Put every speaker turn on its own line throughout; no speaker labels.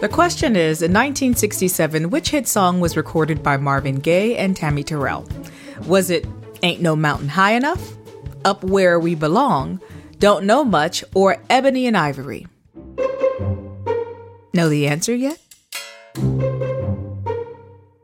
The question is In 1967, which hit song was recorded by Marvin Gaye and Tammy Terrell? Was it Ain't No Mountain High Enough, Up Where We Belong, Don't Know Much, or Ebony and Ivory? Know the answer yet?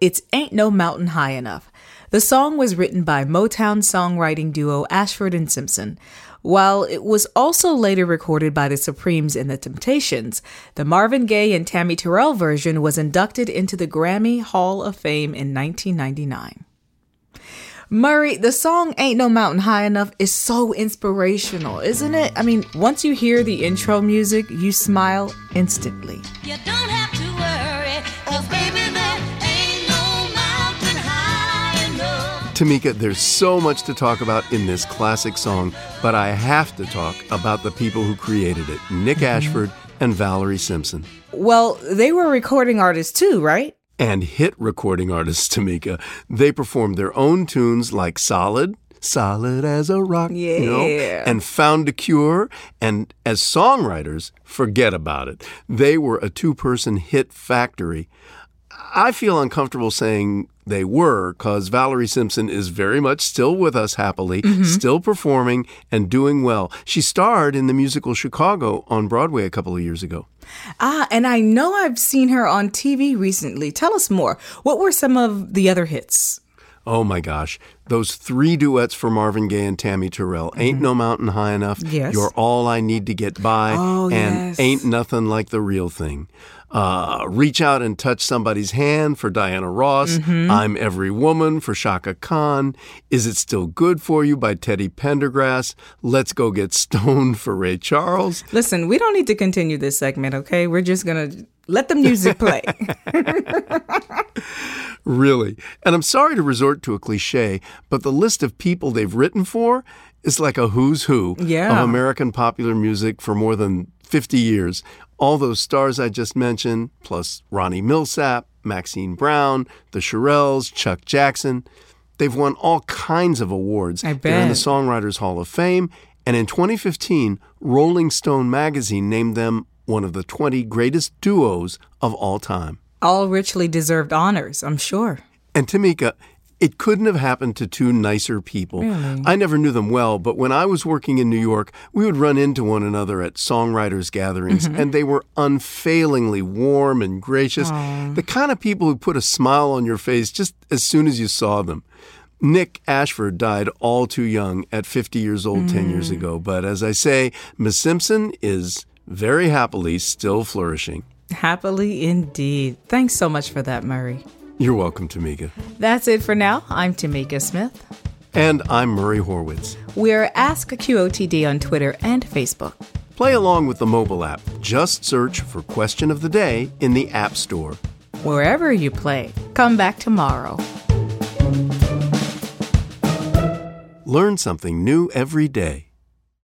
It's Ain't No Mountain High Enough. The song was written by Motown songwriting duo Ashford and Simpson. While it was also later recorded by the Supremes and the Temptations, the Marvin Gaye and Tammy Terrell version was inducted into the Grammy Hall of Fame in 1999. Murray, the song Ain't No Mountain High Enough is so inspirational, isn't it? I mean, once you hear the intro music, you smile instantly.
You
Tamika, there's so much to talk about in this classic song, but I have to talk about the people who created it Nick mm-hmm. Ashford and Valerie Simpson.
Well, they were recording artists too, right?
And hit recording artists, Tamika. They performed their own tunes like Solid, Solid as a Rock, you know,
Yeah.
and Found a Cure. And as songwriters, forget about it. They were a two person hit factory. I feel uncomfortable saying they were because Valerie Simpson is very much still with us happily, still performing and doing well. She starred in the musical Chicago on Broadway a couple of years ago.
Ah, and I know I've seen her on TV recently. Tell us more. What were some of the other hits?
Oh my gosh, those three duets for Marvin Gaye and Tammy Terrell Ain't No Mountain High Enough,
Yes.
You're All I Need to Get By,
Oh,
and
yes.
Ain't Nothing Like the Real Thing. Uh, Reach Out and Touch Somebody's Hand for Diana Ross,
Mm-hmm.
I'm Every Woman for Chaka Khan, Is It Still Good for You by Teddy Pendergrass, Let's Go Get Stoned for Ray Charles.
Listen, we don't need to continue this segment, okay? We're just going to let the music play.
Really. And I'm sorry to resort to a cliche, but the list of people they've written for is like a who's who
Yeah.
of American popular music for more than 50 years. All those stars I just mentioned, plus Ronnie Milsap, Maxine Brown, the Shirelles, Chuck Jackson. They've won all kinds of awards.
I
They're in the. Songwriters Hall of Fame. And in 2015, Rolling Stone magazine named them one of the 20 greatest duos of all time.
All richly deserved honors, I'm sure.
And Tamika, it couldn't have happened to two nicer people. I never knew them well, but when I was working in New York, we would run into one another at songwriters gatherings, mm-hmm. and they were unfailingly warm and gracious. The kind of people who put a smile on your face just as soon as you saw them. Nick Ashford died all too young at 50 years old 10 years mm. ago, but as I say, Miss Simpson is very happily still flourishing.
Happily indeed. Thanks so much for that, Murray.
You're welcome, Tamika.
That's it for now. I'm Tamika Smith.
And I'm Murray Horwitz.
We're Ask QOTD on Twitter and Facebook.
Play along with the mobile app. Just search for Question of the Day in the App Store.
Wherever you play, come back tomorrow.
Learn something new every day.